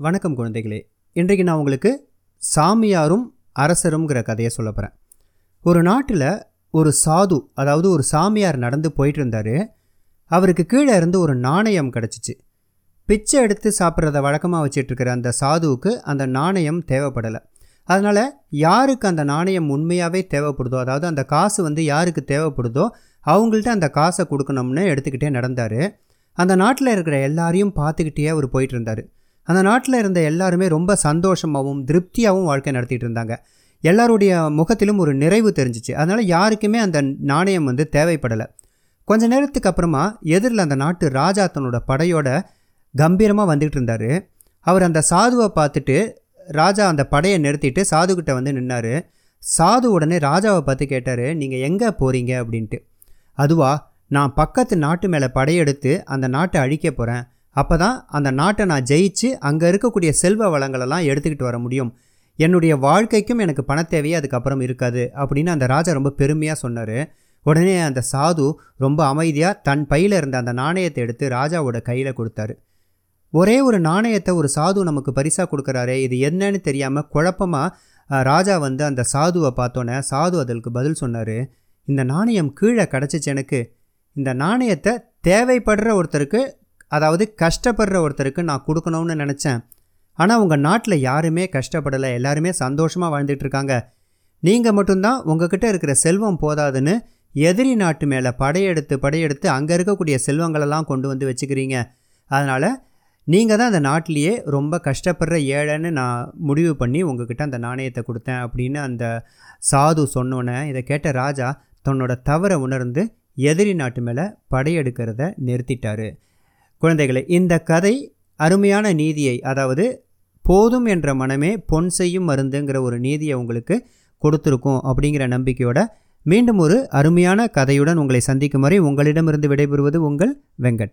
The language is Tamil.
வணக்கம் குழந்தைகளே. இன்றைக்கு நான் உங்களுக்கு சாமியாரும் அரசருங்கிற கதையை சொல்ல போகிறேன் ஒரு நாட்டில் ஒரு சாது அதாவது ஒரு சாமியார் நடந்து போயிட்டு இருந்தார் அவருக்கு கீழே இருந்து ஒரு நாணயம் கிடச்சிச்சு. பிச்சை எடுத்து சாப்பிட்றத வழக்கமாக வச்சிட்ருக்கிற அந்த சாதுவுக்கு அந்த நாணயம் தேவைப்படலை. அதனால் யாருக்கு அந்த நாணயம் உண்மையாகவே தேவைப்படுதோ அதாவது அந்த காசு வந்து யாருக்கு தேவைப்படுதோ அவங்கள்ட்ட அந்த காசை கொடுக்கணும்னு எடுத்துக்கிட்டே நடந்தார். அந்த நாட்டில் இருக்கிற எல்லாரையும் பார்த்துக்கிட்டே அவர் போயிட்டு இருந்தார் அந்த நாட்டில் இருந்த எல்லாருமே ரொம்ப சந்தோஷமாகவும் திருப்தியாகவும் வாழ்க்கை நடத்திட்டு இருந்தாங்க. எல்லாருடைய முகத்திலும் ஒரு நிறைவு தெரிஞ்சிச்சு. அதனால் யாருக்குமே அந்த நாணயம் வந்து தேவைப்படலை. கொஞ்ச நேரத்துக்கு அப்புறமா எதிரில் அந்த நாட்டு ராஜா தன்னோட படையோட கம்பீரமாக வந்துகிட்டு இருந்தார். அவர் அந்த சாதுவை பார்த்துட்டு ராஜா அந்த படையை நிறுத்திட்டு சாதுக்கிட்ட வந்து நின்னார். சாது உடனே ராஜாவை பார்த்து கேட்டார் நீங்கள் எங்கே போகிறீங்க அப்படின்ட்டு. அதுவா நான் பக்கத்து நாட்டு மேலே படையெடுத்து அந்த நாட்டை அழிக்க போகிறேன் அப்போ தான் அந்த நாட்டை நான் ஜெயிச்சு அங்கே இருக்கக்கூடிய செல்வ வளங்களெல்லாம் எடுத்துக்கிட்டு வர முடியும். என்னுடைய வாழ்க்கைக்கும் எனக்கு பண தேவையே அதுக்கப்புறம் இருக்காது அப்படின்னு அந்த ராஜா ரொம்ப பெருமையாக சொன்னார். உடனே அந்த சாது ரொம்ப அமைதியாக தன் பையில் இருந்த அந்த நாணயத்தை எடுத்து ராஜாவோட கையில் கொடுத்தாரு. ஒரே ஒரு நாணயத்தை ஒரு சாது நமக்கு பரிசாக கொடுக்குறாரே இது என்னன்னு தெரியாமல் குழப்பமாக ராஜா வந்து அந்த சாதுவை பார்த்தோன்னே சாது அதற்கு பதில் சொன்னார். இந்த நாணயம் கீழே கிடச்சிச்சு எனக்கு. இந்த நாணயத்தை தேவைப்படுற ஒருத்தருக்கு அதாவது கஷ்டப்படுற ஒருத்தருக்கு நான் கொடுக்கணும்னு நினச்சேன். ஆனால் உங்கள் நாட்டில் யாருமே கஷ்டப்படலை எல்லாருமே சந்தோஷமாக வாழ்ந்துட்டுருக்காங்க நீங்கள் மட்டும்தான் உங்ககிட்ட இருக்கிற செல்வம் போதாதுன்னு எதிரி நாட்டு மேலே படையெடுத்து படையெடுத்து அங்கே இருக்கக்கூடிய செல்வங்களெல்லாம் கொண்டு வந்து வச்சுக்கிறீங்க. அதனால் நீங்கள் தான் அந்த நாட்டிலேயே ரொம்ப கஷ்டப்படுற ஏழைன்னு நான் முடிவு பண்ணி உங்ககிட்ட அந்த நாணயத்தை கொடுத்தேன் அப்படின்னு அந்த சாது சொன்னோன்னே இதை கேட்ட ராஜா தன்னோட தவறை உணர்ந்து எதிரி நாட்டு மேலே படையெடுக்கிறத நிறுத்திட்டாரு. குழந்தைகளை இந்த கதை அருமையான நீதியை அதாவது போதும் என்ற மனமே பொன் செய்யும் மருந்துங்கிற ஒரு நீதியை உங்களுக்கு கொடுத்துருக்கோம் அப்படிங்கிற நம்பிக்கையோட மீண்டும் ஒரு அருமையான கதையுடன் உங்களை சந்திக்கும் வரை உங்களிடமிருந்து விடைபெறுவது உங்கள் வெங்கட்.